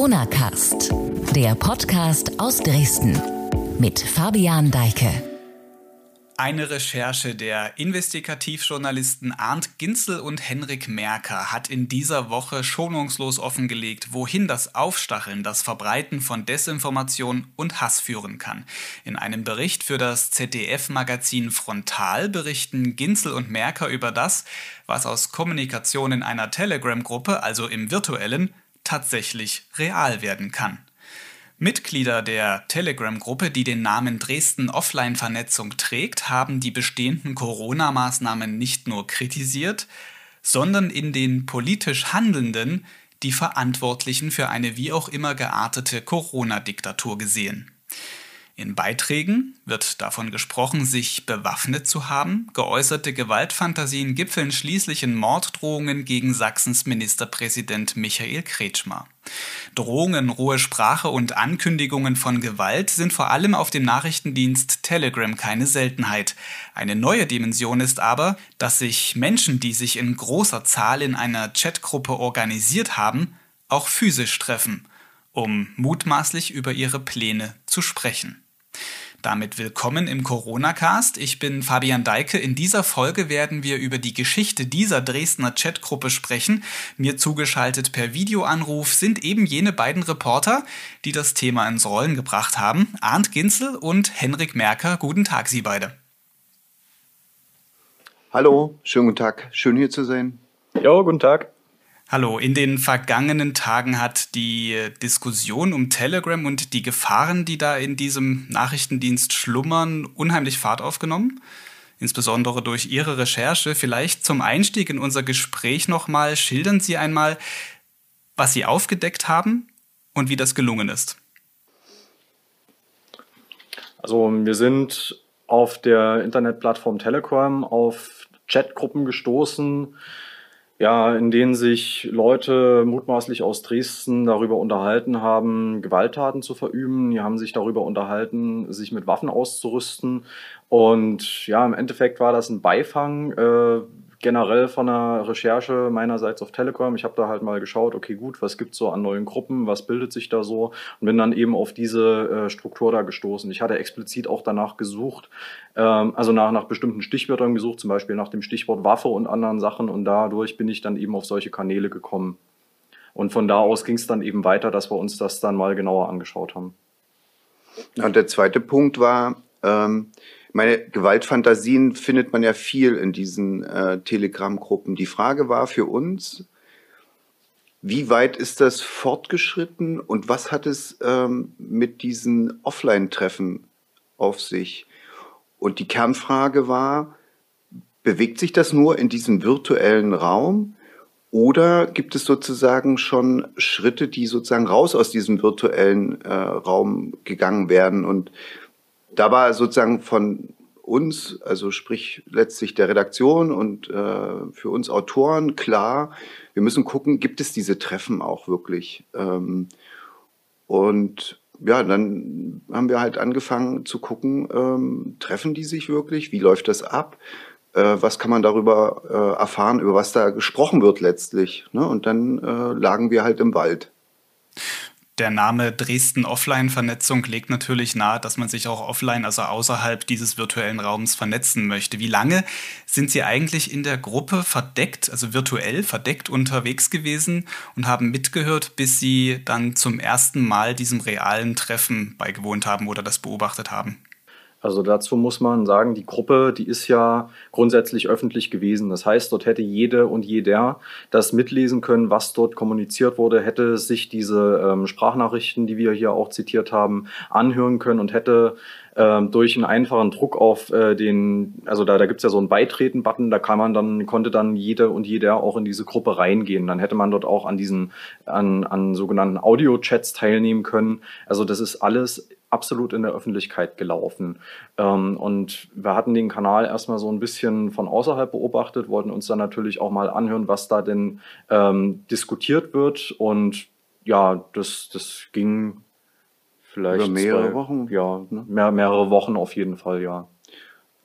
Corona Cast, der Podcast aus Dresden mit Fabian Deike. Eine Recherche der Investigativjournalisten Arndt Ginzel und Henrik Merker hat in dieser Woche schonungslos offengelegt, wohin das Aufstacheln, das Verbreiten von Desinformation und Hass führen kann. In einem Bericht für das ZDF-Magazin Frontal berichten Ginzel und Merker über das, was aus Kommunikation in einer Telegram-Gruppe, also im virtuellen, tatsächlich real werden kann. Mitglieder der Telegram-Gruppe, die den Namen Dresden Offline-Vernetzung trägt, haben die bestehenden Corona-Maßnahmen nicht nur kritisiert, sondern in den politisch Handelnden die Verantwortlichen für eine wie auch immer geartete Corona-Diktatur gesehen. In Beiträgen wird davon gesprochen, sich bewaffnet zu haben. Geäußerte Gewaltfantasien gipfeln schließlich in Morddrohungen gegen Sachsens Ministerpräsident Michael Kretschmer. Drohungen, rohe Sprache und Ankündigungen von Gewalt sind vor allem auf dem Nachrichtendienst Telegram keine Seltenheit. Eine neue Dimension ist aber, dass sich Menschen, die sich in großer Zahl in einer Chatgruppe organisiert haben, auch physisch treffen, um mutmaßlich über ihre Pläne zu sprechen. Damit willkommen im Corona-Cast. Ich bin Fabian Deike. In dieser Folge werden wir über die Geschichte dieser Dresdner Chatgruppe sprechen. Mir zugeschaltet per Videoanruf sind eben jene beiden Reporter, die das Thema ins Rollen gebracht haben. Arndt Ginzel und Henrik Merker. Guten Tag, Sie beide. Hallo, schönen guten Tag. Schön hier zu sein. Ja, guten Tag. Hallo, in den vergangenen Tagen hat die Diskussion um Telegram und die Gefahren, die da in diesem Nachrichtendienst schlummern, unheimlich Fahrt aufgenommen. Insbesondere durch Ihre Recherche. Vielleicht zum Einstieg in unser Gespräch nochmal schildern Sie einmal, was Sie aufgedeckt haben und wie das gelungen ist. Also wir sind auf der Internetplattform Telegram auf Chatgruppen gestoßen, ja, in denen sich Leute mutmaßlich aus Dresden darüber unterhalten haben, Gewalttaten zu verüben. Die haben sich darüber unterhalten, sich mit Waffen auszurüsten. Und ja, im Endeffekt war das ein Beifang. Äh, generell von der Recherche meinerseits auf Telegram. Ich habe da halt mal geschaut, okay, gut, was gibt's so an neuen Gruppen, was bildet sich da so und bin dann eben auf diese äh, Struktur da gestoßen. Ich hatte explizit auch danach gesucht, ähm, also nach, nach bestimmten Stichwörtern gesucht, zum Beispiel nach dem Stichwort Waffe und anderen Sachen und dadurch bin ich dann eben auf solche Kanäle gekommen. Und von da aus ging es dann eben weiter, dass wir uns das dann mal genauer angeschaut haben. Und der zweite Punkt war, ähm, meine Gewaltfantasien findet man ja viel in diesen äh, Telegram-Gruppen. Die Frage war für uns, wie weit ist das fortgeschritten und was hat es ähm, mit diesen Offline-Treffen auf sich? Und die Kernfrage war, bewegt sich das nur in diesem virtuellen Raum oder gibt es sozusagen schon Schritte, die sozusagen raus aus diesem virtuellen äh, Raum gegangen werden? Und da war sozusagen von uns, also sprich letztlich der Redaktion und äh, für uns Autoren klar, wir müssen gucken, gibt es diese Treffen auch wirklich? Ähm, und ja, dann haben wir halt angefangen zu gucken, ähm, treffen die sich wirklich? Wie läuft das ab? Äh, was kann man darüber äh, erfahren, über was da gesprochen wird letztlich? Ne? Und dann äh, lagen wir halt im Wald der Name Dresden Offline-Vernetzung legt natürlich nahe, dass man sich auch offline, also außerhalb dieses virtuellen Raums vernetzen möchte. Wie lange sind Sie eigentlich in der Gruppe verdeckt, also virtuell verdeckt unterwegs gewesen und haben mitgehört, bis Sie dann zum ersten Mal diesem realen Treffen beigewohnt haben oder das beobachtet haben? Also dazu muss man sagen, die Gruppe, die ist ja grundsätzlich öffentlich gewesen. Das heißt, dort hätte jede und jeder das mitlesen können, was dort kommuniziert wurde, hätte sich diese ähm, Sprachnachrichten, die wir hier auch zitiert haben, anhören können und hätte ähm, durch einen einfachen Druck auf äh, den, also da, da gibt es ja so einen Beitreten-Button, da kann man dann, konnte dann jede und jeder auch in diese Gruppe reingehen. Dann hätte man dort auch an diesen, an, an sogenannten Audio-Chats teilnehmen können. Also das ist alles absolut in der Öffentlichkeit gelaufen. Ähm, und wir hatten den Kanal erstmal so ein bisschen von außerhalb beobachtet, wollten uns dann natürlich auch mal anhören, was da denn ähm, diskutiert wird. Und ja, das, das ging vielleicht Über mehrere zwei, Wochen. Ja, ne? mehr, mehrere Wochen auf jeden Fall, ja.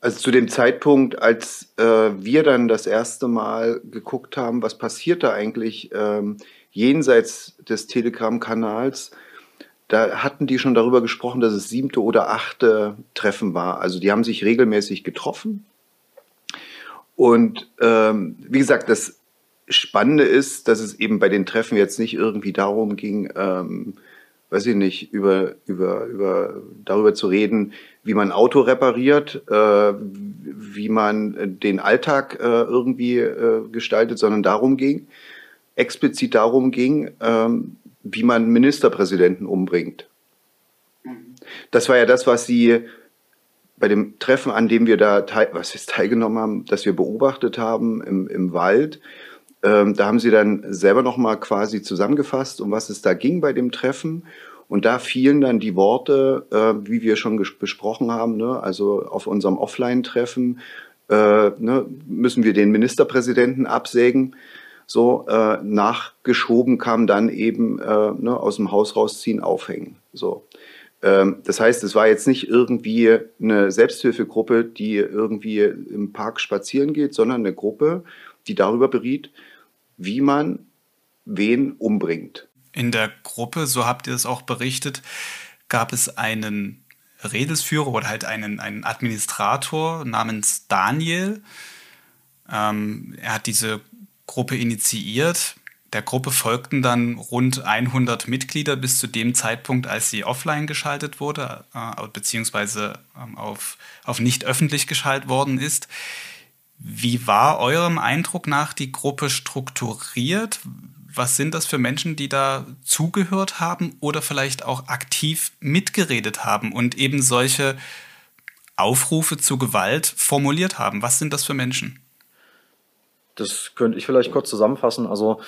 Also zu dem Zeitpunkt, als äh, wir dann das erste Mal geguckt haben, was passiert da eigentlich ähm, jenseits des Telegram-Kanals, da hatten die schon darüber gesprochen, dass es siebte oder achte Treffen war. Also die haben sich regelmäßig getroffen. Und ähm, wie gesagt, das Spannende ist, dass es eben bei den Treffen jetzt nicht irgendwie darum ging, ähm, weiß ich nicht, über, über, über, darüber zu reden, wie man Auto repariert, äh, wie man den Alltag äh, irgendwie äh, gestaltet, sondern darum ging, explizit darum ging, ähm, wie man Ministerpräsidenten umbringt. Das war ja das, was sie bei dem Treffen, an dem wir da teil, was jetzt teilgenommen haben, das wir beobachtet haben im, im Wald, ähm, da haben sie dann selber nochmal quasi zusammengefasst, um was es da ging bei dem Treffen. Und da fielen dann die Worte, äh, wie wir schon besprochen haben, ne? also auf unserem Offline-Treffen äh, ne, müssen wir den Ministerpräsidenten absägen. So äh, nachgeschoben kam dann eben äh, ne, aus dem Haus rausziehen, aufhängen. So. Ähm, das heißt, es war jetzt nicht irgendwie eine Selbsthilfegruppe, die irgendwie im Park spazieren geht, sondern eine Gruppe, die darüber beriet, wie man wen umbringt. In der Gruppe, so habt ihr es auch berichtet, gab es einen Redelsführer oder halt einen, einen Administrator namens Daniel. Ähm, er hat diese Gruppe initiiert. Der Gruppe folgten dann rund 100 Mitglieder bis zu dem Zeitpunkt, als sie offline geschaltet wurde, äh, beziehungsweise ähm, auf, auf nicht öffentlich geschaltet worden ist. Wie war eurem Eindruck nach die Gruppe strukturiert? Was sind das für Menschen, die da zugehört haben oder vielleicht auch aktiv mitgeredet haben und eben solche Aufrufe zu Gewalt formuliert haben? Was sind das für Menschen? Das könnte ich vielleicht kurz zusammenfassen. Also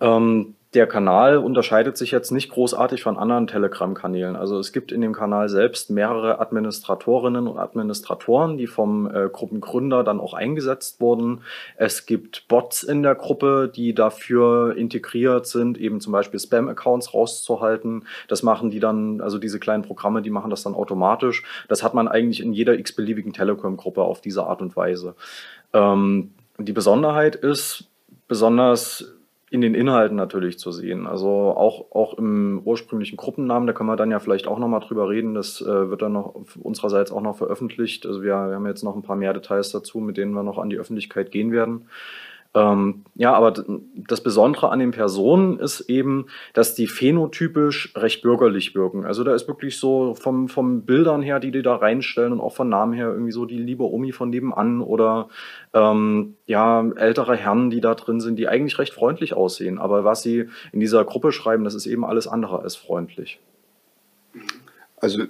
ähm, der Kanal unterscheidet sich jetzt nicht großartig von anderen Telegram-Kanälen. Also es gibt in dem Kanal selbst mehrere Administratorinnen und Administratoren, die vom äh, Gruppengründer dann auch eingesetzt wurden. Es gibt Bots in der Gruppe, die dafür integriert sind, eben zum Beispiel Spam-Accounts rauszuhalten. Das machen die dann, also diese kleinen Programme, die machen das dann automatisch. Das hat man eigentlich in jeder x-beliebigen Telegram-Gruppe auf diese Art und Weise. Ähm, die Besonderheit ist, besonders in den Inhalten natürlich zu sehen. Also auch, auch im ursprünglichen Gruppennamen, da können wir dann ja vielleicht auch nochmal drüber reden. Das äh, wird dann noch unsererseits auch noch veröffentlicht. Also wir, wir haben jetzt noch ein paar mehr Details dazu, mit denen wir noch an die Öffentlichkeit gehen werden. Ähm, ja, aber das Besondere an den Personen ist eben, dass die phänotypisch recht bürgerlich wirken. Also da ist wirklich so vom, vom Bildern her, die die da reinstellen und auch von Namen her irgendwie so die liebe Omi von nebenan oder ähm, ja, ältere Herren, die da drin sind, die eigentlich recht freundlich aussehen. Aber was sie in dieser Gruppe schreiben, das ist eben alles andere als freundlich. Also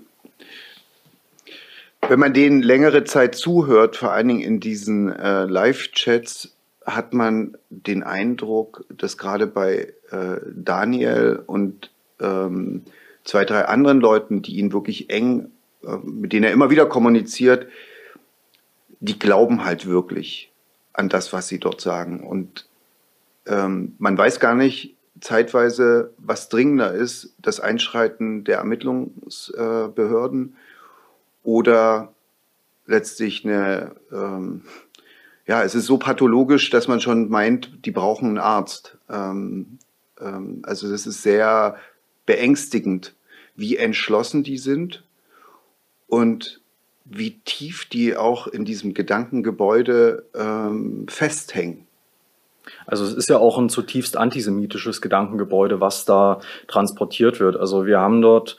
wenn man denen längere Zeit zuhört, vor allen Dingen in diesen äh, Live-Chats, hat man den Eindruck, dass gerade bei äh, Daniel und ähm, zwei, drei anderen Leuten, die ihn wirklich eng, äh, mit denen er immer wieder kommuniziert, die glauben halt wirklich an das, was sie dort sagen. Und ähm, man weiß gar nicht zeitweise, was dringender ist, das Einschreiten der Ermittlungsbehörden äh, oder letztlich eine ähm, ja, es ist so pathologisch, dass man schon meint, die brauchen einen Arzt. Ähm, ähm, also das ist sehr beängstigend, wie entschlossen die sind und wie tief die auch in diesem Gedankengebäude ähm, festhängen. Also es ist ja auch ein zutiefst antisemitisches Gedankengebäude, was da transportiert wird. Also wir haben dort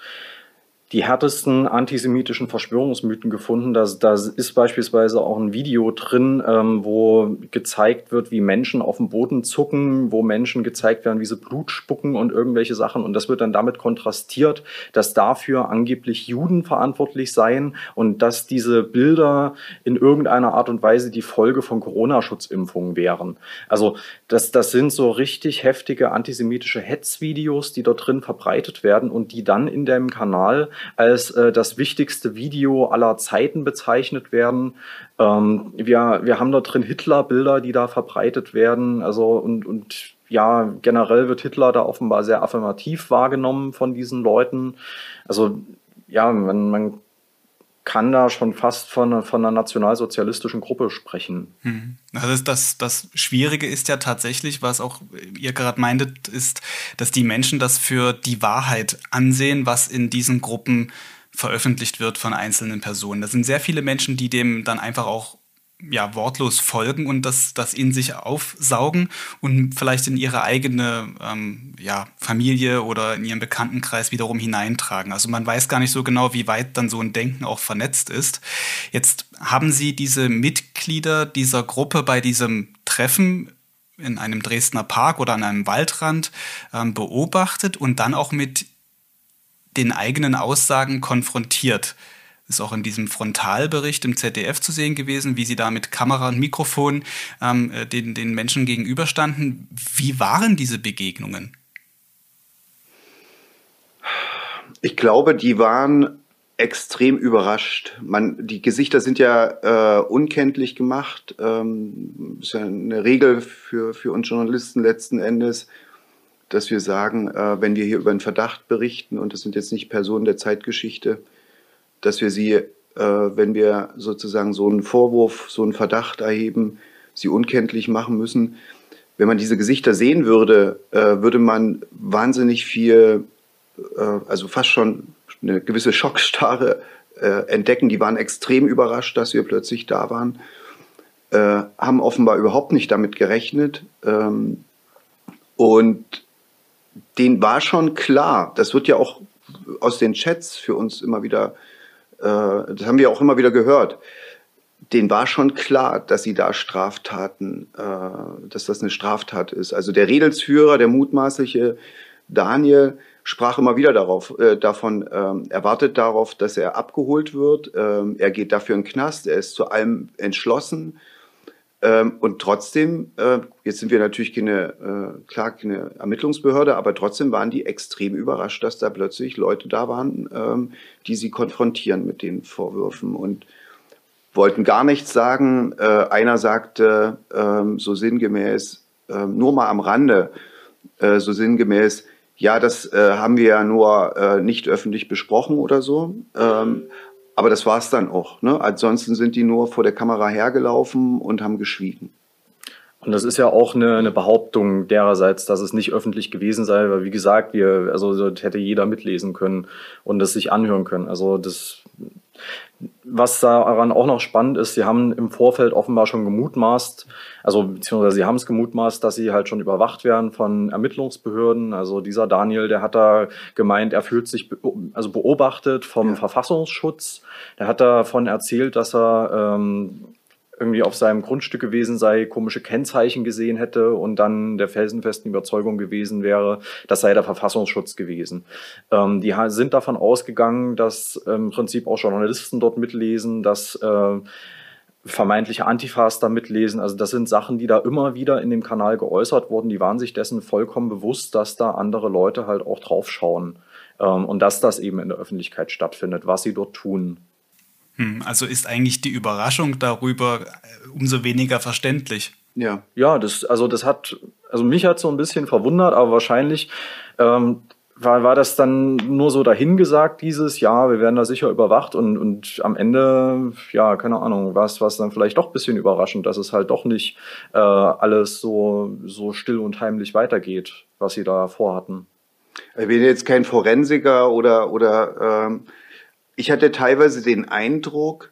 die härtesten antisemitischen Verschwörungsmythen gefunden. Da, da ist beispielsweise auch ein Video drin, ähm, wo gezeigt wird, wie Menschen auf dem Boden zucken, wo Menschen gezeigt werden, wie sie Blut spucken und irgendwelche Sachen. Und das wird dann damit kontrastiert, dass dafür angeblich Juden verantwortlich seien und dass diese Bilder in irgendeiner Art und Weise die Folge von Corona-Schutzimpfungen wären. Also das, das sind so richtig heftige antisemitische Hetzvideos, die dort drin verbreitet werden und die dann in dem Kanal als äh, das wichtigste Video aller Zeiten bezeichnet werden. Ähm, wir, wir haben dort drin Hitler-Bilder, die da verbreitet werden. Also und, und ja, generell wird Hitler da offenbar sehr affirmativ wahrgenommen von diesen Leuten. Also ja, man, man kann da schon fast von, von einer nationalsozialistischen Gruppe sprechen. Hm. Also das, das Schwierige ist ja tatsächlich, was auch ihr gerade meintet, ist, dass die Menschen das für die Wahrheit ansehen, was in diesen Gruppen veröffentlicht wird von einzelnen Personen. Da sind sehr viele Menschen, die dem dann einfach auch ja, wortlos folgen und das, das in sich aufsaugen und vielleicht in ihre eigene ähm, ja, Familie oder in ihren Bekanntenkreis wiederum hineintragen. Also man weiß gar nicht so genau, wie weit dann so ein Denken auch vernetzt ist. Jetzt haben Sie diese Mitglieder dieser Gruppe bei diesem Treffen in einem Dresdner Park oder an einem Waldrand ähm, beobachtet und dann auch mit den eigenen Aussagen konfrontiert ist auch in diesem Frontalbericht im ZDF zu sehen gewesen, wie sie da mit Kamera und Mikrofon ähm, äh, den, den Menschen gegenüberstanden. Wie waren diese Begegnungen? Ich glaube, die waren extrem überrascht. Man, die Gesichter sind ja äh, unkenntlich gemacht. Ähm, ist ja eine Regel für, für uns Journalisten letzten Endes, dass wir sagen, äh, wenn wir hier über einen Verdacht berichten, und das sind jetzt nicht Personen der Zeitgeschichte, dass wir sie, äh, wenn wir sozusagen so einen Vorwurf, so einen Verdacht erheben, sie unkenntlich machen müssen. Wenn man diese Gesichter sehen würde, äh, würde man wahnsinnig viel, äh, also fast schon eine gewisse Schockstarre äh, entdecken. Die waren extrem überrascht, dass wir plötzlich da waren, äh, haben offenbar überhaupt nicht damit gerechnet. Ähm, und denen war schon klar, das wird ja auch aus den Chats für uns immer wieder das haben wir auch immer wieder gehört, denen war schon klar, dass sie da Straftaten, äh, dass das eine Straftat ist. Also der Redelsführer, der mutmaßliche Daniel, sprach immer wieder darauf, äh, davon, ähm, er wartet darauf, dass er abgeholt wird. Ähm, er geht dafür in den Knast, er ist zu allem entschlossen. Ähm, und trotzdem, äh, jetzt sind wir natürlich keine, äh, klar, keine Ermittlungsbehörde, aber trotzdem waren die extrem überrascht, dass da plötzlich Leute da waren, ähm, die sie konfrontieren mit den Vorwürfen und wollten gar nichts sagen. Äh, einer sagte ähm, so sinngemäß, ähm, nur mal am Rande, äh, so sinngemäß, ja, das äh, haben wir ja nur äh, nicht öffentlich besprochen oder so. Ähm, aber das war es dann auch. Ne? Ansonsten sind die nur vor der Kamera hergelaufen und haben geschwiegen. Und das ist ja auch eine, eine, Behauptung dererseits, dass es nicht öffentlich gewesen sei, weil wie gesagt, wir, also das hätte jeder mitlesen können und das sich anhören können. Also das was daran auch noch spannend ist, sie haben im Vorfeld offenbar schon gemutmaßt, also beziehungsweise sie haben es gemutmaßt, dass sie halt schon überwacht werden von Ermittlungsbehörden. Also dieser Daniel, der hat da gemeint, er fühlt sich be also beobachtet vom ja. Verfassungsschutz. Der hat davon erzählt, dass er ähm, irgendwie auf seinem Grundstück gewesen sei, komische Kennzeichen gesehen hätte und dann der felsenfesten Überzeugung gewesen wäre, das sei der Verfassungsschutz gewesen. Ähm, die sind davon ausgegangen, dass im Prinzip auch Journalisten dort mitlesen, dass äh, vermeintliche Antifas da mitlesen. Also das sind Sachen, die da immer wieder in dem Kanal geäußert wurden. Die waren sich dessen vollkommen bewusst, dass da andere Leute halt auch draufschauen ähm, und dass das eben in der Öffentlichkeit stattfindet, was sie dort tun. Hm, also ist eigentlich die Überraschung darüber äh, umso weniger verständlich. Ja. Ja, das, also das hat, also mich hat so ein bisschen verwundert, aber wahrscheinlich ähm, war, war das dann nur so dahingesagt, dieses, ja, wir werden da sicher überwacht und, und am Ende, ja, keine Ahnung, war es dann vielleicht doch ein bisschen überraschend, dass es halt doch nicht äh, alles so, so still und heimlich weitergeht, was sie da vorhatten. Ich bin jetzt kein Forensiker oder, oder ähm ich hatte teilweise den Eindruck,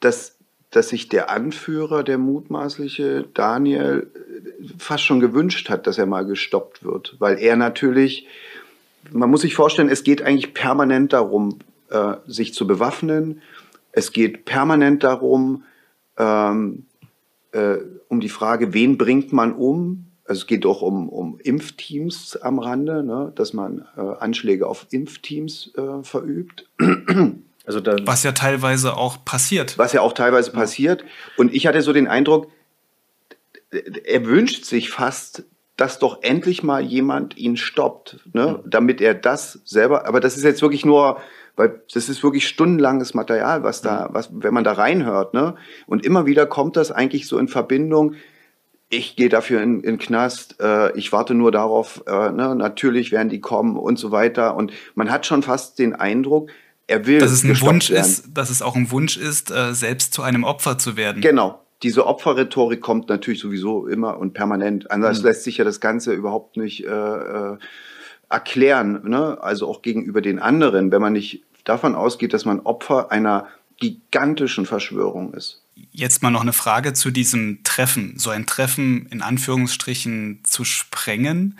dass, dass sich der Anführer, der mutmaßliche Daniel, fast schon gewünscht hat, dass er mal gestoppt wird, weil er natürlich, man muss sich vorstellen, es geht eigentlich permanent darum, äh, sich zu bewaffnen. Es geht permanent darum, ähm, äh, um die Frage, wen bringt man um? Also es geht auch um, um Impfteams am Rande, ne, dass man äh, Anschläge auf Impfteams äh, verübt. Also was ja teilweise auch passiert. Was ja auch teilweise ja. passiert. Und ich hatte so den Eindruck, er wünscht sich fast, dass doch endlich mal jemand ihn stoppt, ne? damit er das selber, aber das ist jetzt wirklich nur, weil das ist wirklich stundenlanges Material, was da, was, wenn man da reinhört, ne? Und immer wieder kommt das eigentlich so in Verbindung ich gehe dafür in den Knast, äh, ich warte nur darauf, äh, ne, natürlich werden die kommen und so weiter. Und man hat schon fast den Eindruck, er will. Dass es ein Wunsch werden. ist, dass es auch ein Wunsch ist, äh, selbst zu einem Opfer zu werden. Genau. Diese Opferrhetorik kommt natürlich sowieso immer und permanent. Anders mhm. lässt sich ja das Ganze überhaupt nicht äh, äh, erklären. Ne? Also auch gegenüber den anderen, wenn man nicht davon ausgeht, dass man Opfer einer gigantischen Verschwörung ist. Jetzt mal noch eine Frage zu diesem Treffen. So ein Treffen in Anführungsstrichen zu sprengen.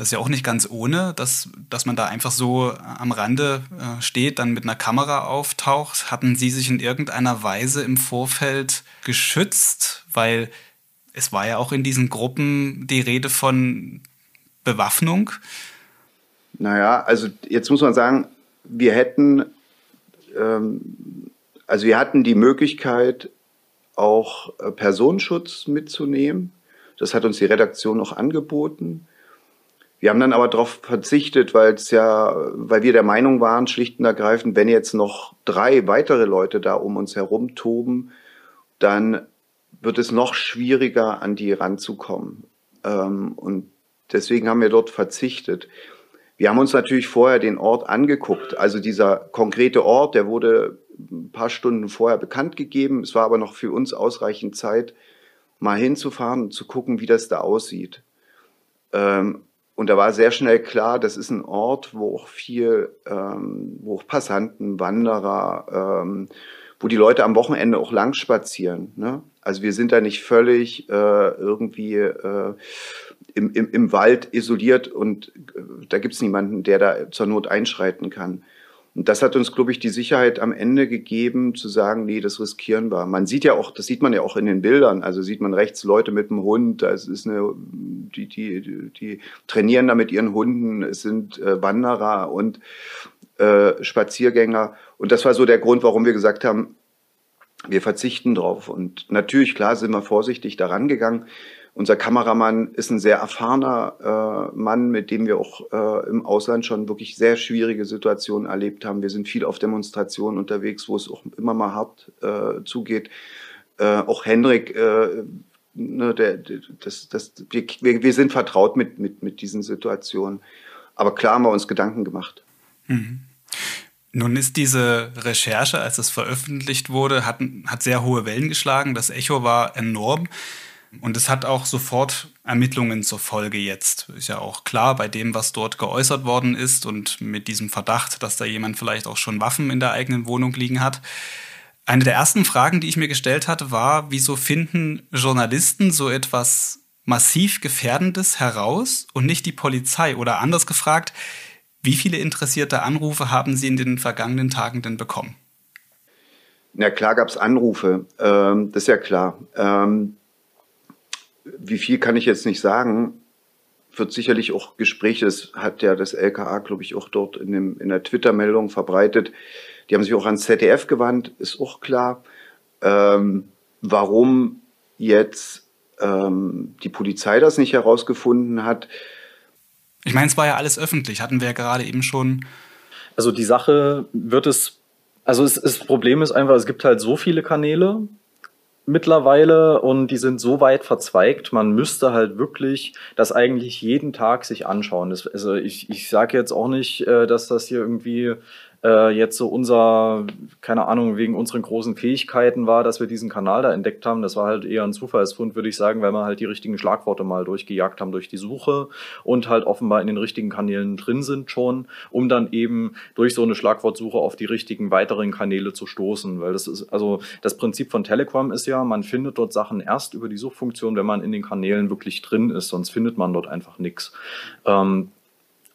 Das ist ja auch nicht ganz ohne, dass, dass man da einfach so am Rande äh, steht, dann mit einer Kamera auftaucht. Hatten Sie sich in irgendeiner Weise im Vorfeld geschützt? Weil es war ja auch in diesen Gruppen die Rede von Bewaffnung. Naja, also jetzt muss man sagen, wir hätten, ähm, also wir hatten die Möglichkeit, auch äh, Personenschutz mitzunehmen. Das hat uns die Redaktion auch angeboten. Wir haben dann aber darauf verzichtet, weil es ja, weil wir der Meinung waren, schlicht und ergreifend, wenn jetzt noch drei weitere Leute da um uns herum toben, dann wird es noch schwieriger, an die ranzukommen. Ähm, und deswegen haben wir dort verzichtet. Wir haben uns natürlich vorher den Ort angeguckt. Also dieser konkrete Ort, der wurde ein paar Stunden vorher bekannt gegeben. Es war aber noch für uns ausreichend Zeit, mal hinzufahren und zu gucken, wie das da aussieht. Ähm, und da war sehr schnell klar, das ist ein Ort, wo auch viel, ähm, wo auch Passanten, Wanderer, ähm, wo die Leute am Wochenende auch lang spazieren. Ne? Also wir sind da nicht völlig äh, irgendwie äh, im, im, im Wald isoliert und äh, da gibt es niemanden, der da zur Not einschreiten kann. Und das hat uns, glaube ich, die Sicherheit am Ende gegeben, zu sagen, nee, das riskieren wir. Man sieht ja auch, das sieht man ja auch in den Bildern. Also sieht man rechts Leute mit dem Hund, das ist eine, die, die, die, die trainieren da mit ihren Hunden, es sind äh, Wanderer und äh, Spaziergänger. Und das war so der Grund, warum wir gesagt haben, wir verzichten drauf. Und natürlich, klar, sind wir vorsichtig daran gegangen. Unser Kameramann ist ein sehr erfahrener äh, Mann, mit dem wir auch äh, im Ausland schon wirklich sehr schwierige Situationen erlebt haben. Wir sind viel auf Demonstrationen unterwegs, wo es auch immer mal hart äh, zugeht. Äh, auch Henrik, äh, ne, der, das, das, wir, wir sind vertraut mit, mit, mit diesen Situationen. Aber klar haben wir uns Gedanken gemacht. Mhm. Nun ist diese Recherche, als es veröffentlicht wurde, hat, hat sehr hohe Wellen geschlagen. Das Echo war enorm. Und es hat auch sofort Ermittlungen zur Folge jetzt. Ist ja auch klar bei dem, was dort geäußert worden ist und mit diesem Verdacht, dass da jemand vielleicht auch schon Waffen in der eigenen Wohnung liegen hat. Eine der ersten Fragen, die ich mir gestellt hatte, war, wieso finden Journalisten so etwas massiv Gefährdendes heraus und nicht die Polizei? Oder anders gefragt, wie viele interessierte Anrufe haben Sie in den vergangenen Tagen denn bekommen? Na klar gab es Anrufe, ähm, das ist ja klar. Ähm, wie viel kann ich jetzt nicht sagen. Wird sicherlich auch Gespräche, das hat ja das LKA, glaube ich, auch dort in, dem, in der Twitter-Meldung verbreitet. Die haben sich auch ans ZDF gewandt, ist auch klar. Ähm, warum jetzt ähm, die Polizei das nicht herausgefunden hat. Ich meine, es war ja alles öffentlich, hatten wir ja gerade eben schon. Also die Sache wird es, also es, das Problem ist einfach, es gibt halt so viele Kanäle mittlerweile und die sind so weit verzweigt, man müsste halt wirklich das eigentlich jeden Tag sich anschauen. Das, also ich, ich sage jetzt auch nicht, äh, dass das hier irgendwie äh, jetzt so unser, keine Ahnung, wegen unseren großen Fähigkeiten war, dass wir diesen Kanal da entdeckt haben. Das war halt eher ein Zufallsfund, würde ich sagen, weil wir halt die richtigen Schlagworte mal durchgejagt haben durch die Suche und halt offenbar in den richtigen Kanälen drin sind schon, um dann eben durch so eine Schlagwortsuche auf die richtigen weiteren Kanäle zu stoßen. Weil das ist, also das Prinzip von Telegram ist ja, man findet dort Sachen erst über die Suchfunktion, wenn man in den Kanälen wirklich drin ist, sonst findet man dort einfach nichts. Ähm,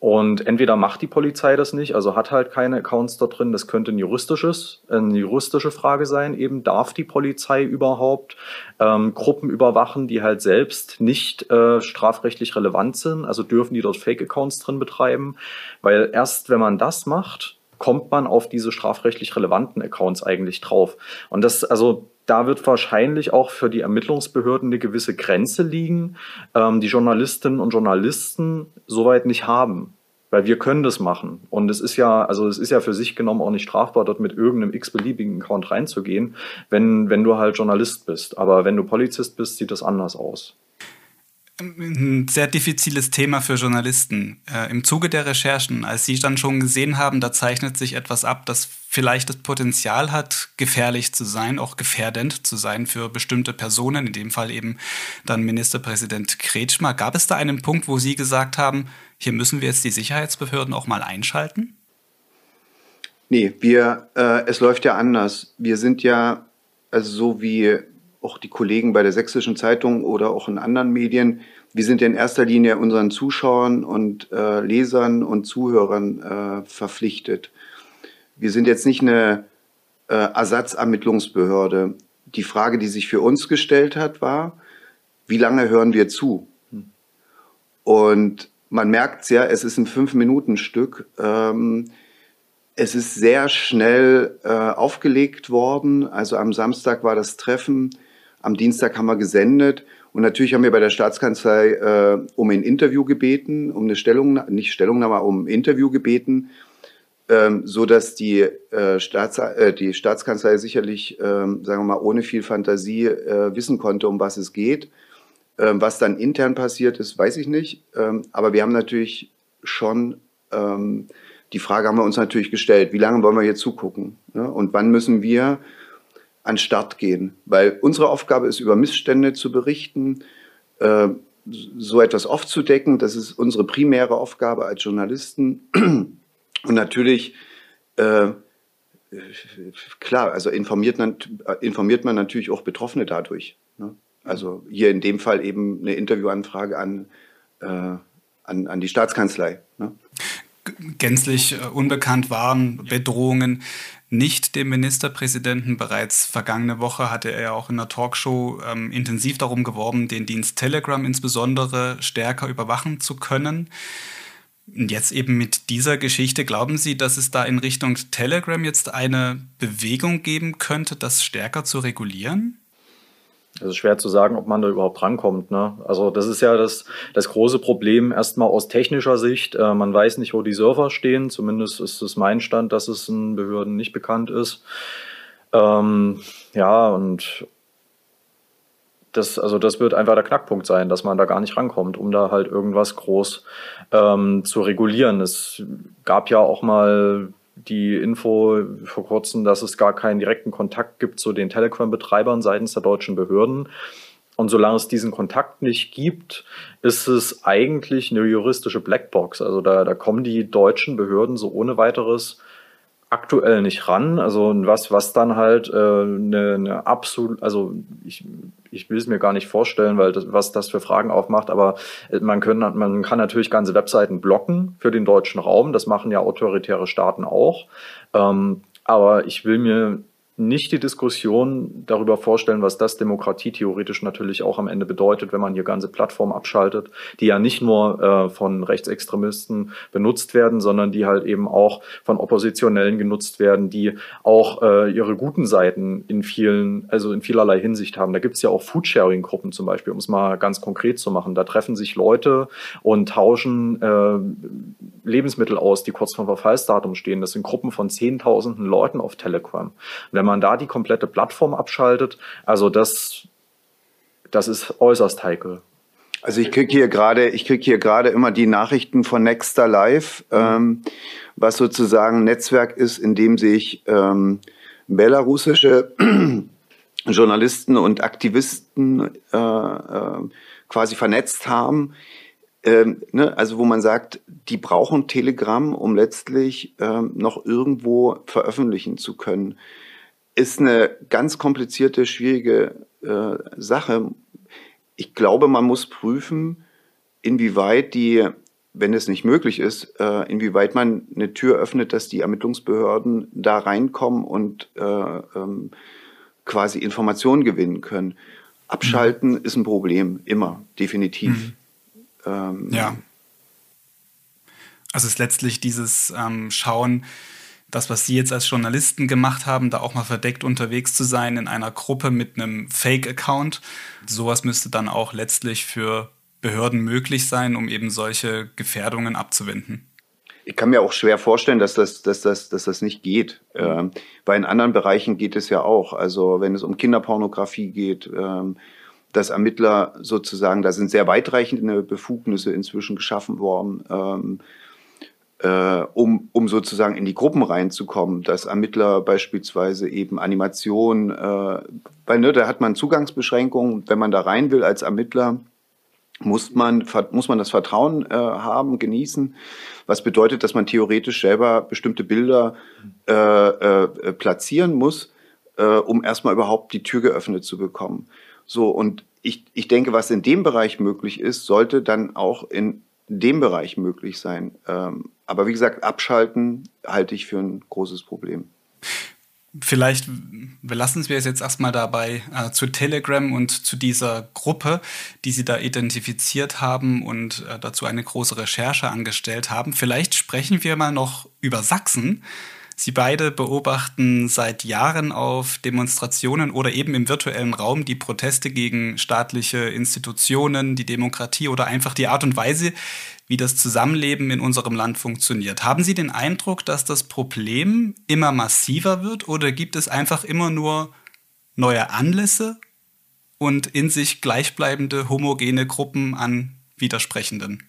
und entweder macht die Polizei das nicht, also hat halt keine Accounts da drin. Das könnte ein juristisches, eine juristische Frage sein. Eben darf die Polizei überhaupt ähm, Gruppen überwachen, die halt selbst nicht äh, strafrechtlich relevant sind? Also dürfen die dort Fake-Accounts drin betreiben? Weil erst wenn man das macht, kommt man auf diese strafrechtlich relevanten Accounts eigentlich drauf. Und das, also da wird wahrscheinlich auch für die Ermittlungsbehörden eine gewisse Grenze liegen, ähm, die Journalistinnen und Journalisten soweit nicht haben. Weil wir können das machen. Und es ist ja, also es ist ja für sich genommen auch nicht strafbar, dort mit irgendeinem x-beliebigen Account reinzugehen, wenn, wenn du halt Journalist bist. Aber wenn du Polizist bist, sieht das anders aus. Ein sehr diffiziles Thema für Journalisten. Äh, Im Zuge der Recherchen, als Sie dann schon gesehen haben, da zeichnet sich etwas ab, das vielleicht das Potenzial hat, gefährlich zu sein, auch gefährdend zu sein für bestimmte Personen, in dem Fall eben dann Ministerpräsident Kretschmer. Gab es da einen Punkt, wo Sie gesagt haben, hier müssen wir jetzt die Sicherheitsbehörden auch mal einschalten? Nee, wir, äh, es läuft ja anders. Wir sind ja, also so wie auch die Kollegen bei der Sächsischen Zeitung oder auch in anderen Medien, wir sind in erster Linie unseren Zuschauern und äh, Lesern und Zuhörern äh, verpflichtet. Wir sind jetzt nicht eine äh, Ersatzermittlungsbehörde. Die Frage, die sich für uns gestellt hat, war, wie lange hören wir zu? Und man merkt es ja, es ist ein Fünf-Minuten-Stück. Ähm, es ist sehr schnell äh, aufgelegt worden. Also am Samstag war das Treffen am Dienstag haben wir gesendet und natürlich haben wir bei der Staatskanzlei äh, um ein Interview gebeten, um eine Stellungnahme, nicht Stellungnahme, um ein Interview gebeten, ähm, so dass die, äh, Staats, äh, die Staatskanzlei sicherlich, ähm, sagen wir mal, ohne viel Fantasie äh, wissen konnte, um was es geht. Ähm, was dann intern passiert ist, weiß ich nicht. Ähm, aber wir haben natürlich schon ähm, die Frage haben wir uns natürlich gestellt, wie lange wollen wir hier zugucken? Ne? Und wann müssen wir an Start gehen. Weil unsere Aufgabe ist, über Missstände zu berichten, äh, so etwas aufzudecken. Das ist unsere primäre Aufgabe als Journalisten. Und natürlich, äh, klar, also informiert man, informiert man natürlich auch Betroffene dadurch. Ne? Also hier in dem Fall eben eine Interviewanfrage an, äh, an, an die Staatskanzlei. Ne? Gänzlich äh, unbekannt waren Bedrohungen nicht dem Ministerpräsidenten. Bereits vergangene Woche hatte er auch in der Talkshow ähm, intensiv darum geworben, den Dienst Telegram insbesondere stärker überwachen zu können. Und jetzt eben mit dieser Geschichte, glauben Sie, dass es da in Richtung Telegram jetzt eine Bewegung geben könnte, das stärker zu regulieren? Es ist schwer zu sagen, ob man da überhaupt rankommt. Ne? Also das ist ja das, das große Problem erstmal aus technischer Sicht. Äh, man weiß nicht, wo die Server stehen. Zumindest ist es mein Stand, dass es in Behörden nicht bekannt ist. Ähm, ja, und das, also das wird einfach der Knackpunkt sein, dass man da gar nicht rankommt, um da halt irgendwas groß ähm, zu regulieren. Es gab ja auch mal die Info vor kurzem, dass es gar keinen direkten Kontakt gibt zu den Telegram-Betreibern seitens der deutschen Behörden. Und solange es diesen Kontakt nicht gibt, ist es eigentlich eine juristische Blackbox. Also da, da kommen die deutschen Behörden so ohne weiteres aktuell nicht ran. Also was, was dann halt äh, eine, eine absolut, also ich, ich will es mir gar nicht vorstellen, weil das, was das für Fragen aufmacht, aber man, können, man kann natürlich ganze Webseiten blocken für den deutschen Raum. Das machen ja autoritäre Staaten auch. Ähm, aber ich will mir nicht die Diskussion darüber vorstellen, was das Demokratie theoretisch natürlich auch am Ende bedeutet, wenn man hier ganze Plattformen abschaltet, die ja nicht nur äh, von Rechtsextremisten benutzt werden, sondern die halt eben auch von Oppositionellen genutzt werden, die auch äh, ihre guten Seiten in vielen, also in vielerlei Hinsicht haben. Da gibt es ja auch Foodsharing-Gruppen zum Beispiel, um es mal ganz konkret zu machen. Da treffen sich Leute und tauschen äh, Lebensmittel aus, die kurz vor Verfallsdatum stehen. Das sind Gruppen von Zehntausenden Leuten auf Telegram. Wenn wenn man da die komplette Plattform abschaltet, also das, das ist äußerst heikel. Also ich kriege hier gerade, ich kriege hier gerade immer die Nachrichten von Nexter Live, ähm, was sozusagen ein Netzwerk ist, in dem sich ähm, belarussische Journalisten und Aktivisten äh, äh, quasi vernetzt haben. Ähm, ne, also wo man sagt, die brauchen Telegram, um letztlich ähm, noch irgendwo veröffentlichen zu können ist eine ganz komplizierte, schwierige äh, Sache. Ich glaube, man muss prüfen, inwieweit die, wenn es nicht möglich ist, äh, inwieweit man eine Tür öffnet, dass die Ermittlungsbehörden da reinkommen und äh, ähm, quasi Informationen gewinnen können. Abschalten mhm. ist ein Problem, immer, definitiv. Mhm. Ähm, ja. Also es ist letztlich dieses ähm, Schauen, das, was Sie jetzt als Journalisten gemacht haben, da auch mal verdeckt unterwegs zu sein in einer Gruppe mit einem Fake-Account. Sowas müsste dann auch letztlich für Behörden möglich sein, um eben solche Gefährdungen abzuwenden. Ich kann mir auch schwer vorstellen, dass das, dass das, dass das nicht geht. Ähm, weil in anderen Bereichen geht es ja auch. Also wenn es um Kinderpornografie geht, ähm, dass Ermittler sozusagen, da sind sehr weitreichende Befugnisse inzwischen geschaffen worden, ähm, äh, um, um sozusagen in die Gruppen reinzukommen, dass Ermittler beispielsweise eben Animationen, äh, weil ne, da hat man Zugangsbeschränkungen, wenn man da rein will als Ermittler, muss man, muss man das Vertrauen äh, haben, genießen, was bedeutet, dass man theoretisch selber bestimmte Bilder äh, äh, platzieren muss, äh, um erstmal überhaupt die Tür geöffnet zu bekommen. So, und ich, ich denke, was in dem Bereich möglich ist, sollte dann auch in dem Bereich möglich sein. Ähm, aber wie gesagt, abschalten halte ich für ein großes Problem. Vielleicht belassen wir es jetzt erstmal dabei äh, zu Telegram und zu dieser Gruppe, die Sie da identifiziert haben und äh, dazu eine große Recherche angestellt haben. Vielleicht sprechen wir mal noch über Sachsen. Sie beide beobachten seit Jahren auf Demonstrationen oder eben im virtuellen Raum die Proteste gegen staatliche Institutionen, die Demokratie oder einfach die Art und Weise, wie das Zusammenleben in unserem Land funktioniert. Haben Sie den Eindruck, dass das Problem immer massiver wird oder gibt es einfach immer nur neue Anlässe und in sich gleichbleibende homogene Gruppen an Widersprechenden?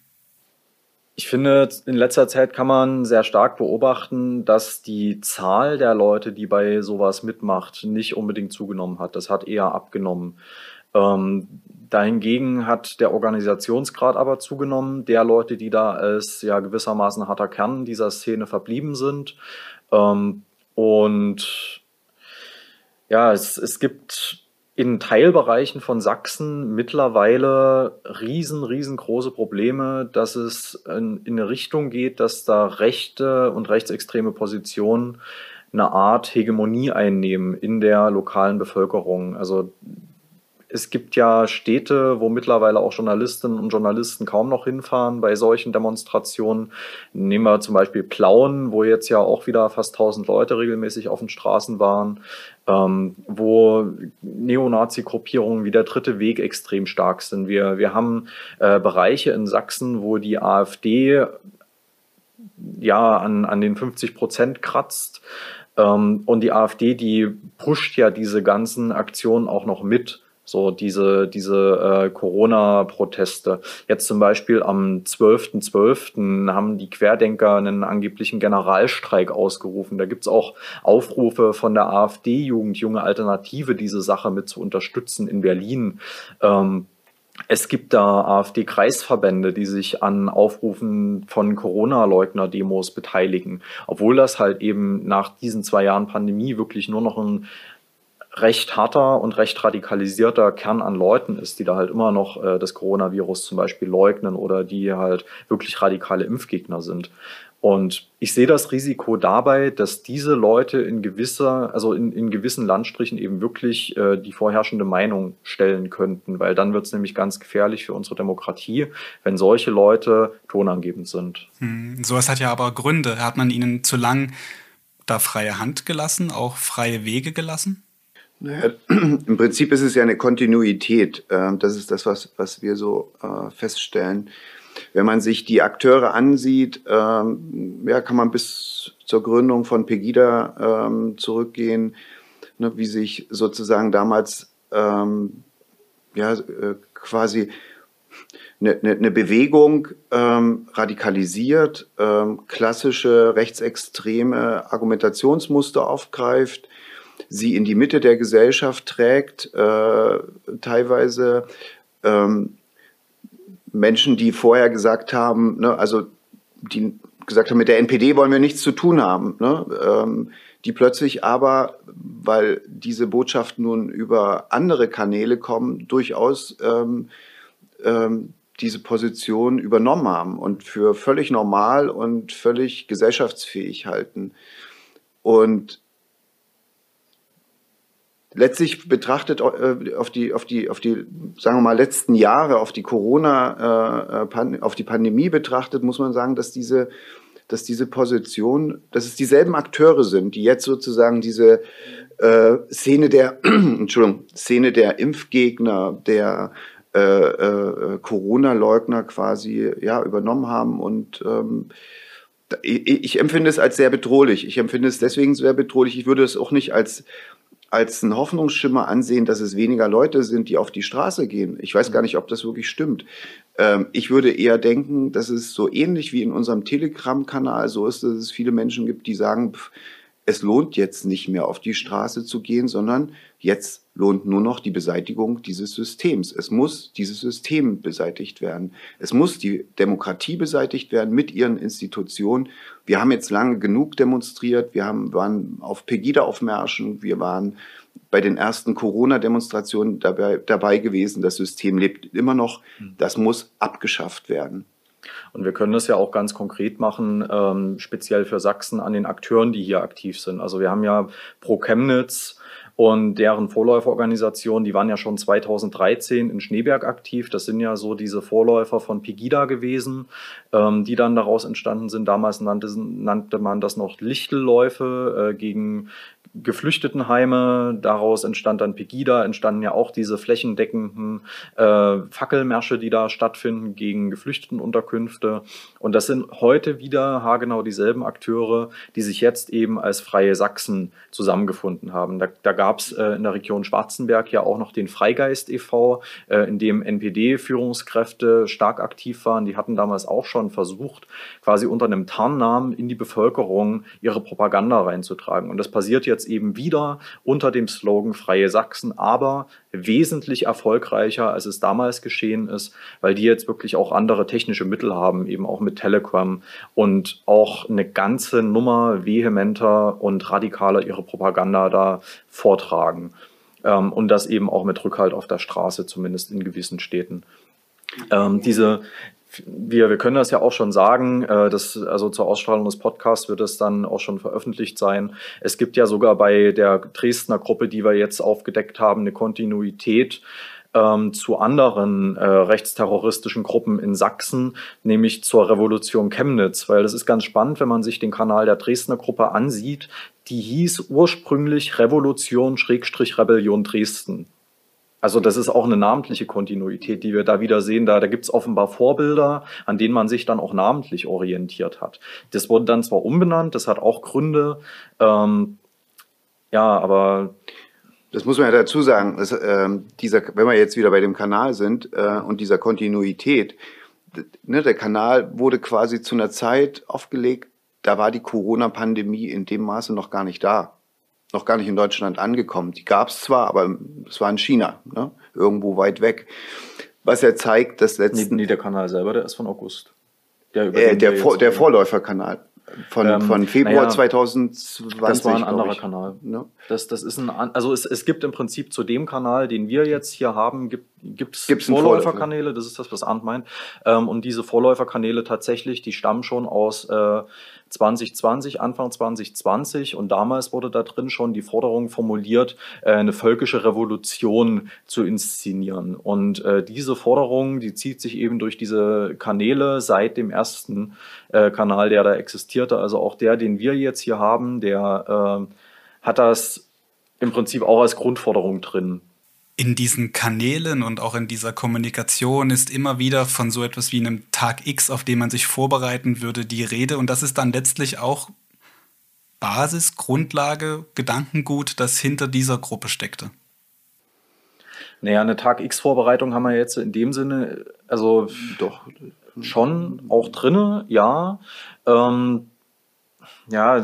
Ich finde, in letzter Zeit kann man sehr stark beobachten, dass die Zahl der Leute, die bei sowas mitmacht, nicht unbedingt zugenommen hat. Das hat eher abgenommen. Ähm, dahingegen hat der Organisationsgrad aber zugenommen, der Leute, die da als ja gewissermaßen harter Kern dieser Szene verblieben sind. Ähm, und ja, es, es gibt in Teilbereichen von Sachsen mittlerweile riesen, riesengroße Probleme, dass es in, in eine Richtung geht, dass da rechte und rechtsextreme Positionen eine Art Hegemonie einnehmen in der lokalen Bevölkerung. Also es gibt ja Städte, wo mittlerweile auch Journalistinnen und Journalisten kaum noch hinfahren bei solchen Demonstrationen. Nehmen wir zum Beispiel Plauen, wo jetzt ja auch wieder fast 1000 Leute regelmäßig auf den Straßen waren, ähm, wo Neonazi-Gruppierungen wie der Dritte Weg extrem stark sind. Wir, wir haben äh, Bereiche in Sachsen, wo die AfD ja an, an den 50 Prozent kratzt. Ähm, und die AfD, die pusht ja diese ganzen Aktionen auch noch mit. So diese, diese äh, Corona-Proteste. Jetzt zum Beispiel am 12.12. .12. haben die Querdenker einen angeblichen Generalstreik ausgerufen. Da gibt's auch Aufrufe von der AfD-Jugend, junge Alternative, diese Sache mit zu unterstützen in Berlin. Ähm, es gibt da AfD-Kreisverbände, die sich an Aufrufen von Corona-Leugner-Demos beteiligen, obwohl das halt eben nach diesen zwei Jahren Pandemie wirklich nur noch ein recht harter und recht radikalisierter Kern an Leuten ist, die da halt immer noch äh, das Coronavirus zum Beispiel leugnen oder die halt wirklich radikale Impfgegner sind. Und ich sehe das Risiko dabei, dass diese Leute in gewisser, also in, in gewissen Landstrichen eben wirklich äh, die vorherrschende Meinung stellen könnten, weil dann wird es nämlich ganz gefährlich für unsere Demokratie, wenn solche Leute tonangebend sind. Hm, sowas hat ja aber Gründe. Hat man ihnen zu lang da freie Hand gelassen, auch freie Wege gelassen? Naja, Im Prinzip ist es ja eine Kontinuität. Ähm, das ist das, was, was wir so äh, feststellen. Wenn man sich die Akteure ansieht, ähm, ja, kann man bis zur Gründung von Pegida ähm, zurückgehen, ne, wie sich sozusagen damals ja, äh, quasi eine, eine Bewegung ähm, radikalisiert, ähm, klassische rechtsextreme Argumentationsmuster aufgreift, sie in die Mitte der Gesellschaft trägt, äh, teilweise ähm, Menschen, die vorher gesagt haben, ne, also die gesagt haben, mit der NPD wollen wir nichts zu tun haben, ne, ähm, die plötzlich aber, weil diese Botschaften nun über andere Kanäle kommen, durchaus ähm, ähm, diese Position übernommen haben und für völlig normal und völlig gesellschaftsfähig halten. Und letztlich betrachtet äh, auf die, auf die, auf die, sagen wir mal, letzten Jahre, auf die Corona, äh, äh auf die Pandemie betrachtet, muss man sagen, dass diese, dass diese Position, dass es dieselben Akteure sind, die jetzt sozusagen diese äh, Szene der, Entschuldigung, Szene der Impfgegner, der äh, äh, Corona-Leugner quasi ja übernommen haben und ähm, ich, ich empfinde es als sehr bedrohlich. Ich empfinde es deswegen sehr bedrohlich. Ich würde es auch nicht als als einen Hoffnungsschimmer ansehen, dass es weniger Leute sind, die auf die Straße gehen. Ich weiß gar nicht, ob das wirklich stimmt. Ähm, ich würde eher denken, dass es so ähnlich wie in unserem Telegram-Kanal so ist, dass es viele Menschen gibt, die sagen, pff, es lohnt jetzt nicht mehr auf die Straße zu gehen, sondern jetzt lohnt nur noch die Beseitigung dieses Systems. Es muss dieses System beseitigt werden. Es muss die Demokratie beseitigt werden mit ihren Institutionen. Wir haben jetzt lange genug demonstriert. Wir haben, waren auf Pegida-Aufmärschen. Wir waren bei den ersten Corona-Demonstrationen dabei, dabei gewesen. Das System lebt immer noch. Das muss abgeschafft werden. Und wir können das ja auch ganz konkret machen, ähm, speziell für Sachsen an den Akteuren, die hier aktiv sind. Also wir haben ja Pro Chemnitz und deren Vorläuferorganisation, die waren ja schon 2013 in Schneeberg aktiv. Das sind ja so diese Vorläufer von Pegida gewesen, ähm, die dann daraus entstanden sind. Damals nannte, nannte man das noch Lichtelläufe äh, gegen Geflüchtetenheime, daraus entstand dann Pegida, entstanden ja auch diese flächendeckenden äh, Fackelmärsche, die da stattfinden gegen Geflüchtetenunterkünfte. Und das sind heute wieder haargenau dieselben Akteure, die sich jetzt eben als Freie Sachsen zusammengefunden haben. Da, da gab es äh, in der Region Schwarzenberg ja auch noch den Freigeist e.V., äh, in dem NPD-Führungskräfte stark aktiv waren. Die hatten damals auch schon versucht, quasi unter einem Tarnnamen in die Bevölkerung ihre Propaganda reinzutragen. Und das passiert jetzt jetzt eben wieder unter dem Slogan Freie Sachsen, aber wesentlich erfolgreicher, als es damals geschehen ist, weil die jetzt wirklich auch andere technische Mittel haben, eben auch mit Telegram und auch eine ganze Nummer vehementer und radikaler ihre Propaganda da vortragen. Ähm, und das eben auch mit Rückhalt auf der Straße, zumindest in gewissen Städten. Ähm, diese, wir, wir können das ja auch schon sagen, äh, dass, also zur Ausstrahlung des Podcasts wird es dann auch schon veröffentlicht sein. Es gibt ja sogar bei der Dresdner Gruppe, die wir jetzt aufgedeckt haben, eine Kontinuität ähm, zu anderen äh, rechtsterroristischen Gruppen in Sachsen, nämlich zur Revolution Chemnitz, weil das ist ganz spannend, wenn man sich den Kanal der Dresdner Gruppe ansieht. Die hieß ursprünglich Revolution-Rebellion Dresden. Also das ist auch eine namentliche Kontinuität, die wir da wieder sehen. Da, da gibt es offenbar Vorbilder, an denen man sich dann auch namentlich orientiert hat. Das wurde dann zwar umbenannt, das hat auch Gründe. Ähm, ja, aber das muss man ja dazu sagen, dass, äh, dieser, wenn wir jetzt wieder bei dem Kanal sind äh, und dieser Kontinuität, ne, der Kanal wurde quasi zu einer Zeit aufgelegt, da war die Corona-Pandemie in dem Maße noch gar nicht da noch gar nicht in Deutschland angekommen. Die gab es zwar, aber es war in China, ne? irgendwo weit weg. Was er zeigt, dass letzten... Nee, nee, der Kanal selber, der ist von August. Der, äh, der, Vor, der Vorläuferkanal von, ähm, von Februar naja, 2020. Das war ein anderer ich. Kanal. Ne? Das, das ist ein, also es, es gibt im Prinzip zu dem Kanal, den wir jetzt hier haben, gibt gibt's, gibt's Vorläuferkanäle, das ist das, was Arndt meint. Ähm, und diese Vorläuferkanäle tatsächlich, die stammen schon aus äh, 2020, Anfang 2020 und damals wurde da drin schon die Forderung formuliert, äh, eine völkische Revolution zu inszenieren. Und äh, diese Forderung, die zieht sich eben durch diese Kanäle seit dem ersten äh, Kanal, der da existierte, also auch der, den wir jetzt hier haben, der hat das im Prinzip auch als Grundforderung drin in diesen Kanälen und auch in dieser Kommunikation ist immer wieder von so etwas wie einem Tag X, auf den man sich vorbereiten würde, die Rede. Und das ist dann letztlich auch Basis, Grundlage, Gedankengut, das hinter dieser Gruppe steckte. Naja, eine Tag X-Vorbereitung haben wir jetzt in dem Sinne, also doch schon auch drinne, ja. Ähm, ja,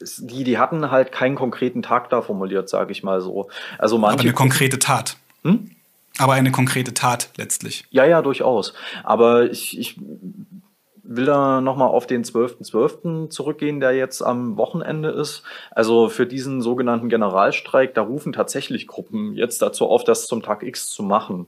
die, die hatten halt keinen konkreten Tag da formuliert, sage ich mal so. Also manche Aber eine konkrete Tat. Hm? Aber eine konkrete Tat letztlich. Ja, ja, durchaus. Aber ich, ich will da nochmal auf den 12.12. .12. zurückgehen, der jetzt am Wochenende ist. Also für diesen sogenannten Generalstreik, da rufen tatsächlich Gruppen jetzt dazu auf, das zum Tag X zu machen.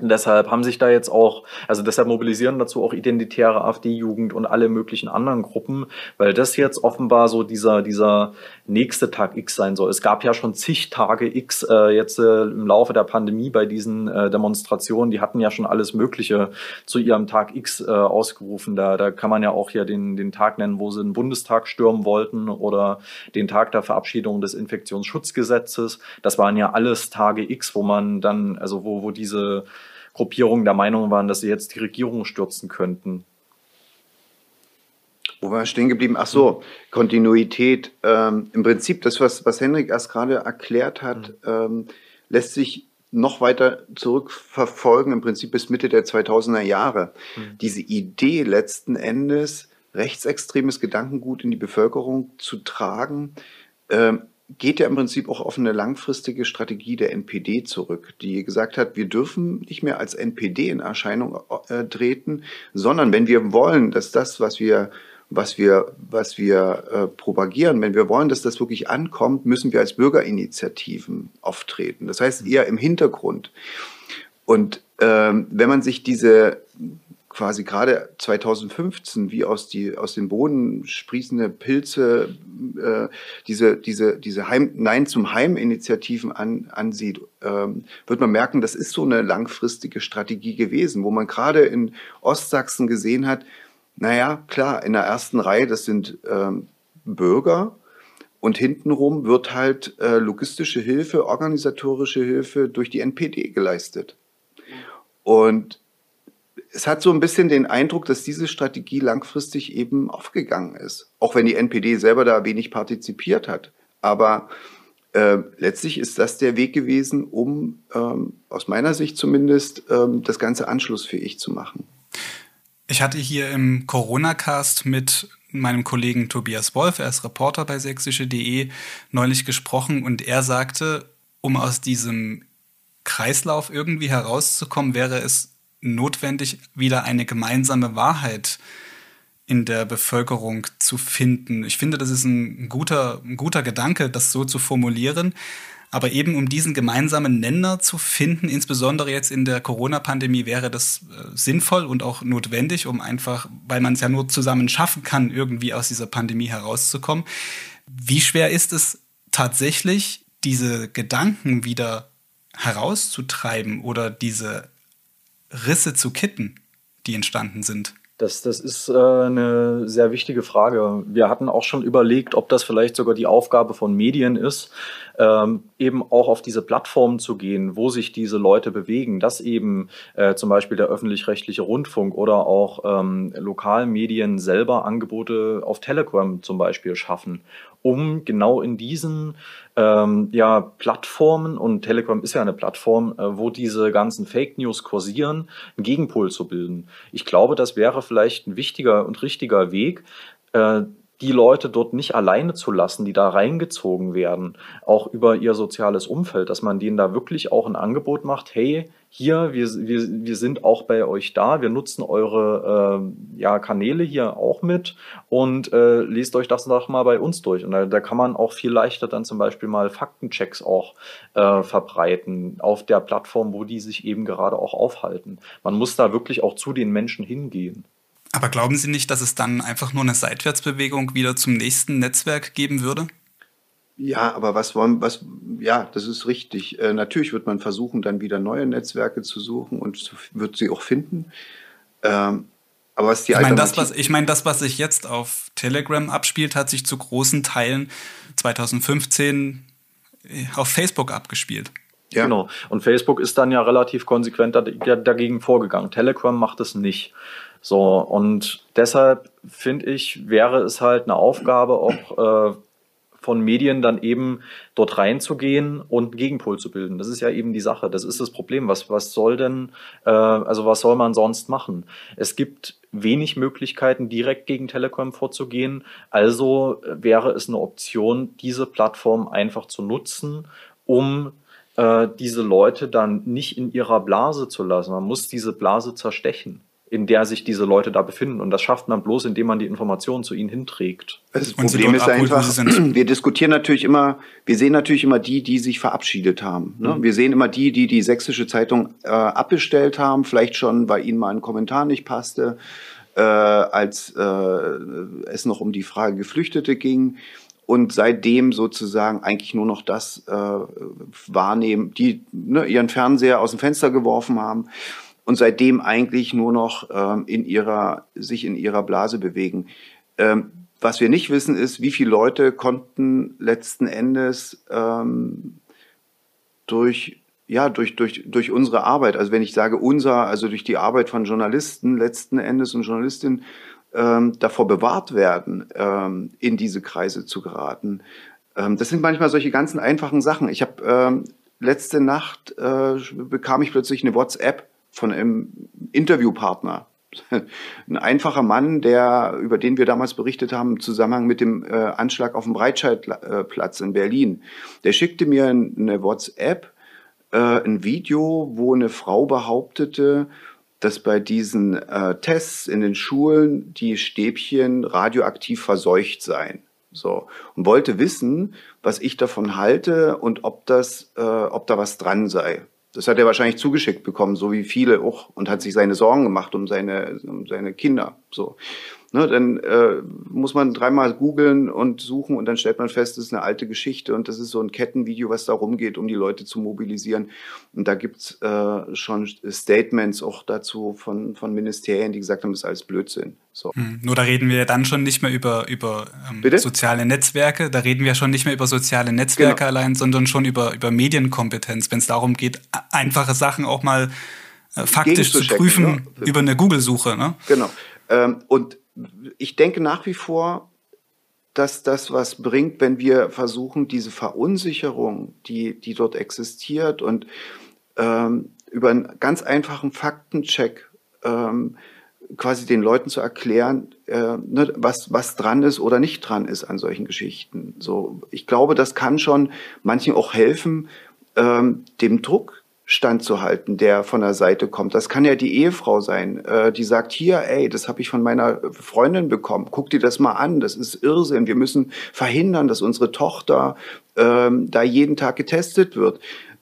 Und deshalb haben sich da jetzt auch, also deshalb mobilisieren dazu auch identitäre AfD-Jugend und alle möglichen anderen Gruppen, weil das jetzt offenbar so dieser, dieser nächste Tag X sein soll. Es gab ja schon zig Tage X äh, jetzt äh, im Laufe der Pandemie bei diesen äh, Demonstrationen. Die hatten ja schon alles Mögliche zu ihrem Tag X äh, ausgerufen. Da, da kann man ja auch hier den, den Tag nennen, wo sie den Bundestag stürmen wollten oder den Tag der Verabschiedung des Infektionsschutzgesetzes. Das waren ja alles Tage X, wo man dann, also wo, wo diese Gruppierungen der Meinung waren, dass sie jetzt die Regierung stürzen könnten. Wo war stehen geblieben? Ach so, Kontinuität. Ähm, Im Prinzip, das, was, was Henrik erst gerade erklärt hat, mhm. ähm, lässt sich noch weiter zurückverfolgen, im Prinzip bis Mitte der 2000er Jahre. Mhm. Diese Idee letzten Endes, rechtsextremes Gedankengut in die Bevölkerung zu tragen, ähm, geht ja im Prinzip auch auf eine langfristige Strategie der NPD zurück, die gesagt hat, wir dürfen nicht mehr als NPD in Erscheinung äh, treten, sondern wenn wir wollen, dass das, was wir was wir, was wir äh, propagieren, wenn wir wollen, dass das wirklich ankommt, müssen wir als Bürgerinitiativen auftreten. Das heißt eher im Hintergrund. Und ähm, wenn man sich diese quasi gerade 2015 wie aus, die, aus dem Boden sprießende Pilze, äh, diese, diese, diese Heim, Nein zum Heim-Initiativen an, ansieht, ähm, wird man merken, das ist so eine langfristige Strategie gewesen, wo man gerade in Ostsachsen gesehen hat, naja, klar, in der ersten Reihe, das sind ähm, Bürger, und hintenrum wird halt äh, logistische Hilfe, organisatorische Hilfe durch die NPD geleistet. Und es hat so ein bisschen den Eindruck, dass diese Strategie langfristig eben aufgegangen ist. Auch wenn die NPD selber da wenig partizipiert hat. Aber äh, letztlich ist das der Weg gewesen, um ähm, aus meiner Sicht zumindest ähm, das Ganze anschlussfähig zu machen. Ich hatte hier im Corona-Cast mit meinem Kollegen Tobias Wolf, er ist Reporter bei sächsische.de, neulich gesprochen und er sagte, um aus diesem Kreislauf irgendwie herauszukommen, wäre es notwendig, wieder eine gemeinsame Wahrheit in der Bevölkerung zu finden. Ich finde, das ist ein guter, ein guter Gedanke, das so zu formulieren. Aber eben um diesen gemeinsamen Nenner zu finden, insbesondere jetzt in der Corona-Pandemie, wäre das äh, sinnvoll und auch notwendig, um einfach, weil man es ja nur zusammen schaffen kann, irgendwie aus dieser Pandemie herauszukommen. Wie schwer ist es tatsächlich, diese Gedanken wieder herauszutreiben oder diese Risse zu kitten, die entstanden sind? Das, das ist äh, eine sehr wichtige Frage. Wir hatten auch schon überlegt, ob das vielleicht sogar die Aufgabe von Medien ist, ähm, eben auch auf diese Plattformen zu gehen, wo sich diese Leute bewegen, dass eben äh, zum Beispiel der öffentlich-rechtliche Rundfunk oder auch ähm, Lokalmedien selber Angebote auf Telegram zum Beispiel schaffen, um genau in diesen ähm, ja, Plattformen, und Telegram ist ja eine Plattform, äh, wo diese ganzen Fake News kursieren, einen Gegenpol zu bilden. Ich glaube, das wäre vielleicht ein wichtiger und richtiger Weg, äh, die Leute dort nicht alleine zu lassen, die da reingezogen werden, auch über ihr soziales Umfeld, dass man denen da wirklich auch ein Angebot macht, hey, hier, wir, wir, wir sind auch bei euch da, wir nutzen eure äh, ja, Kanäle hier auch mit und äh, lest euch das doch mal bei uns durch. Und da, da kann man auch viel leichter dann zum Beispiel mal Faktenchecks auch äh, verbreiten auf der Plattform, wo die sich eben gerade auch aufhalten. Man muss da wirklich auch zu den Menschen hingehen. Aber glauben Sie nicht, dass es dann einfach nur eine Seitwärtsbewegung wieder zum nächsten Netzwerk geben würde? Ja, aber was wollen, was, ja, das ist richtig. Äh, natürlich wird man versuchen, dann wieder neue Netzwerke zu suchen und zu, wird sie auch finden. Ähm, aber was die ich meine, das, was, ich meine, das, was sich jetzt auf Telegram abspielt, hat sich zu großen Teilen 2015 äh, auf Facebook abgespielt. Ja. Genau. Und Facebook ist dann ja relativ konsequent dagegen vorgegangen. Telegram macht es nicht. So, und deshalb finde ich, wäre es halt eine Aufgabe auch äh, von Medien dann eben dort reinzugehen und einen Gegenpol zu bilden. Das ist ja eben die Sache. Das ist das Problem. Was, was soll denn, äh, also was soll man sonst machen? Es gibt wenig Möglichkeiten, direkt gegen Telekom vorzugehen. Also wäre es eine Option, diese Plattform einfach zu nutzen, um äh, diese Leute dann nicht in ihrer Blase zu lassen. Man muss diese Blase zerstechen in der sich diese Leute da befinden. Und das schafft man bloß, indem man die Informationen zu ihnen hinträgt. Das Problem ist einfach, wir diskutieren natürlich immer, wir sehen natürlich immer die, die sich verabschiedet haben. Ne? Mhm. Wir sehen immer die, die die sächsische Zeitung äh, abbestellt haben, vielleicht schon, weil ihnen mal ein Kommentar nicht passte, äh, als äh, es noch um die Frage Geflüchtete ging und seitdem sozusagen eigentlich nur noch das äh, wahrnehmen, die ne, ihren Fernseher aus dem Fenster geworfen haben und seitdem eigentlich nur noch ähm, in ihrer, sich in ihrer Blase bewegen. Ähm, was wir nicht wissen, ist, wie viele Leute konnten letzten Endes ähm, durch, ja, durch, durch, durch unsere Arbeit, also wenn ich sage unser, also durch die Arbeit von Journalisten letzten Endes und Journalistinnen, ähm, davor bewahrt werden, ähm, in diese Kreise zu geraten. Ähm, das sind manchmal solche ganzen einfachen Sachen. Ich habe letzte Nacht äh, bekam ich plötzlich eine WhatsApp von einem Interviewpartner. Ein einfacher Mann, der, über den wir damals berichtet haben, im Zusammenhang mit dem äh, Anschlag auf dem Breitscheidplatz in Berlin. Der schickte mir eine WhatsApp, äh, ein Video, wo eine Frau behauptete, dass bei diesen äh, Tests in den Schulen die Stäbchen radioaktiv verseucht seien. So. Und wollte wissen, was ich davon halte und ob das, äh, ob da was dran sei. Das hat er wahrscheinlich zugeschickt bekommen, so wie viele auch, und hat sich seine Sorgen gemacht um seine, um seine Kinder. So. Ne, dann äh, muss man dreimal googeln und suchen und dann stellt man fest, das ist eine alte Geschichte und das ist so ein Kettenvideo, was da rumgeht, um die Leute zu mobilisieren. Und da gibt's äh, schon Statements auch dazu von, von Ministerien, die gesagt haben, das ist alles Blödsinn. So. Hm, nur da reden wir ja dann schon nicht mehr über, über ähm, soziale Netzwerke, da reden wir schon nicht mehr über soziale Netzwerke genau. allein, sondern schon über, über Medienkompetenz, wenn es darum geht, einfache Sachen auch mal äh, faktisch zu prüfen ne? über eine Google-Suche. Ne? Genau. Ähm, und ich denke nach wie vor, dass das was bringt, wenn wir versuchen, diese Verunsicherung, die, die dort existiert und ähm, über einen ganz einfachen Faktencheck ähm, quasi den Leuten zu erklären, äh, ne, was, was dran ist oder nicht dran ist an solchen Geschichten. So, ich glaube, das kann schon manchen auch helfen, ähm, dem Druck standzuhalten, der von der Seite kommt. Das kann ja die Ehefrau sein, äh, die sagt, hier, ey, das habe ich von meiner Freundin bekommen, guck dir das mal an, das ist Irrsinn, wir müssen verhindern, dass unsere Tochter ähm, da jeden Tag getestet wird.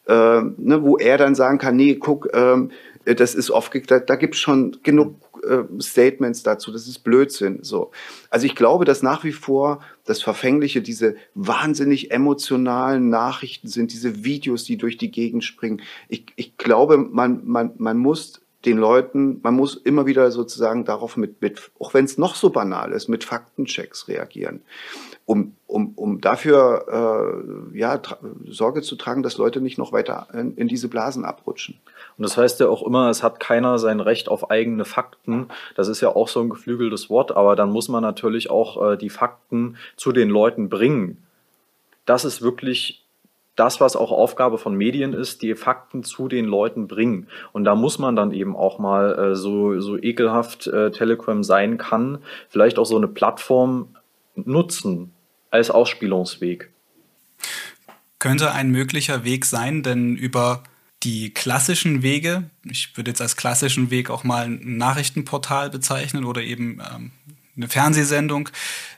Ähm, ne, wo er dann sagen kann, nee, guck, ähm, das ist oft, da, da gibt es schon genug äh, Statements dazu, das ist Blödsinn. So. Also ich glaube, dass nach wie vor das Verfängliche diese wahnsinnig emotionalen Nachrichten sind, diese Videos, die durch die Gegend springen. Ich, ich glaube, man, man, man muss den Leuten, man muss immer wieder sozusagen darauf mit, mit auch wenn es noch so banal ist, mit Faktenchecks reagieren, um, um, um dafür äh, ja, Sorge zu tragen, dass Leute nicht noch weiter in, in diese Blasen abrutschen. Und das heißt ja auch immer, es hat keiner sein Recht auf eigene Fakten. Das ist ja auch so ein geflügeltes Wort, aber dann muss man natürlich auch äh, die Fakten zu den Leuten bringen. Das ist wirklich das, was auch Aufgabe von Medien ist, die Fakten zu den Leuten bringen. Und da muss man dann eben auch mal äh, so, so ekelhaft äh, Telegram sein kann, vielleicht auch so eine Plattform nutzen als Ausspielungsweg. Könnte ein möglicher Weg sein, denn über die klassischen Wege, ich würde jetzt als klassischen Weg auch mal ein Nachrichtenportal bezeichnen oder eben ähm, eine Fernsehsendung,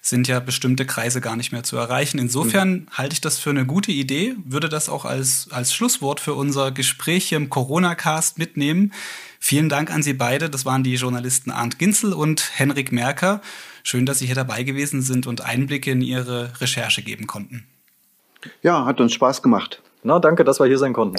sind ja bestimmte Kreise gar nicht mehr zu erreichen. Insofern mhm. halte ich das für eine gute Idee, würde das auch als, als Schlusswort für unser Gespräch hier im Corona-Cast mitnehmen. Vielen Dank an Sie beide. Das waren die Journalisten Arndt Ginzel und Henrik Merker. Schön, dass Sie hier dabei gewesen sind und Einblicke in Ihre Recherche geben konnten. Ja, hat uns Spaß gemacht. Na, danke, dass wir hier sein konnten.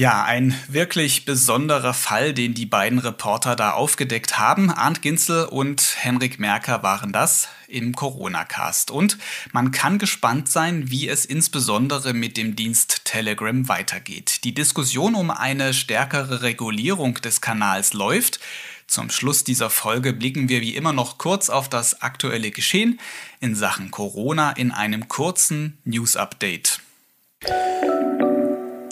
Ja, ein wirklich besonderer Fall, den die beiden Reporter da aufgedeckt haben. Arndt Ginzel und Henrik Merker waren das im Corona-Cast. Und man kann gespannt sein, wie es insbesondere mit dem Dienst Telegram weitergeht. Die Diskussion um eine stärkere Regulierung des Kanals läuft. Zum Schluss dieser Folge blicken wir wie immer noch kurz auf das aktuelle Geschehen in Sachen Corona in einem kurzen News-Update.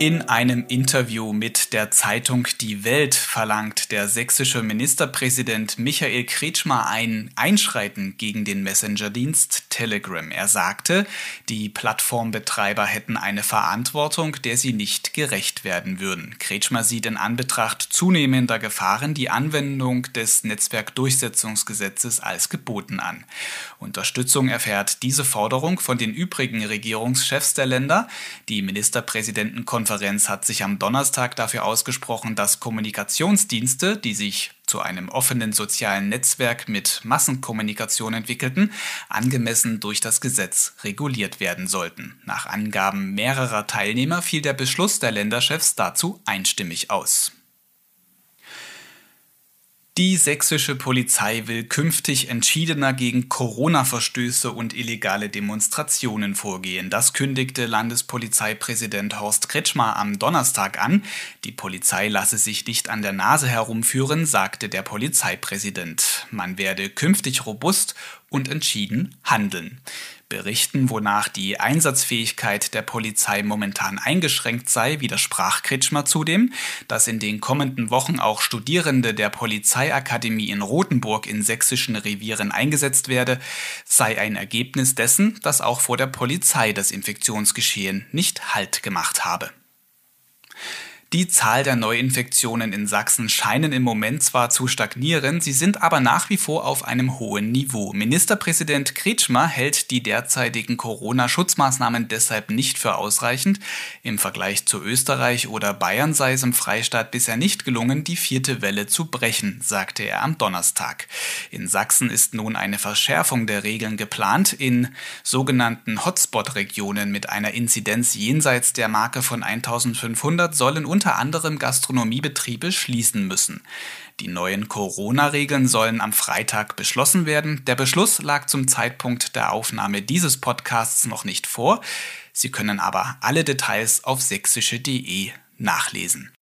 In einem Interview mit der Zeitung Die Welt verlangt der sächsische Ministerpräsident Michael Kretschmer ein Einschreiten gegen den Messenger-Dienst Telegram. Er sagte, die Plattformbetreiber hätten eine Verantwortung, der sie nicht gerecht werden würden. Kretschmer sieht in Anbetracht zunehmender Gefahren die Anwendung des Netzwerkdurchsetzungsgesetzes als geboten an. Unterstützung erfährt diese Forderung von den übrigen Regierungschefs der Länder. Die Ministerpräsidenten Konferenz hat sich am Donnerstag dafür ausgesprochen, dass Kommunikationsdienste, die sich zu einem offenen sozialen Netzwerk mit Massenkommunikation entwickelten, angemessen durch das Gesetz reguliert werden sollten. Nach Angaben mehrerer Teilnehmer fiel der Beschluss der Länderchefs dazu einstimmig aus. Die sächsische Polizei will künftig entschiedener gegen Corona-Verstöße und illegale Demonstrationen vorgehen. Das kündigte Landespolizeipräsident Horst Kretschmer am Donnerstag an. Die Polizei lasse sich nicht an der Nase herumführen, sagte der Polizeipräsident. Man werde künftig robust und entschieden handeln. Berichten, wonach die Einsatzfähigkeit der Polizei momentan eingeschränkt sei, widersprach Kretschmer zudem, dass in den kommenden Wochen auch Studierende der Polizeiakademie in Rothenburg in sächsischen Revieren eingesetzt werde, sei ein Ergebnis dessen, dass auch vor der Polizei das Infektionsgeschehen nicht Halt gemacht habe. Die Zahl der Neuinfektionen in Sachsen scheinen im Moment zwar zu stagnieren, sie sind aber nach wie vor auf einem hohen Niveau. Ministerpräsident Kretschmer hält die derzeitigen Corona-Schutzmaßnahmen deshalb nicht für ausreichend. Im Vergleich zu Österreich oder Bayern sei es im Freistaat bisher nicht gelungen, die vierte Welle zu brechen, sagte er am Donnerstag. In Sachsen ist nun eine Verschärfung der Regeln geplant. In sogenannten Hotspot-Regionen mit einer Inzidenz jenseits der Marke von 1500 sollen unter anderem Gastronomiebetriebe schließen müssen. Die neuen Corona-Regeln sollen am Freitag beschlossen werden. Der Beschluss lag zum Zeitpunkt der Aufnahme dieses Podcasts noch nicht vor. Sie können aber alle Details auf sächsische.de nachlesen.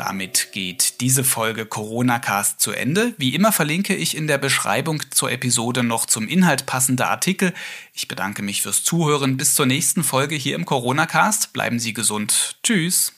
Damit geht diese Folge Corona Cast zu Ende. Wie immer verlinke ich in der Beschreibung zur Episode noch zum Inhalt passende Artikel. Ich bedanke mich fürs Zuhören. Bis zur nächsten Folge hier im Corona Cast. Bleiben Sie gesund. Tschüss.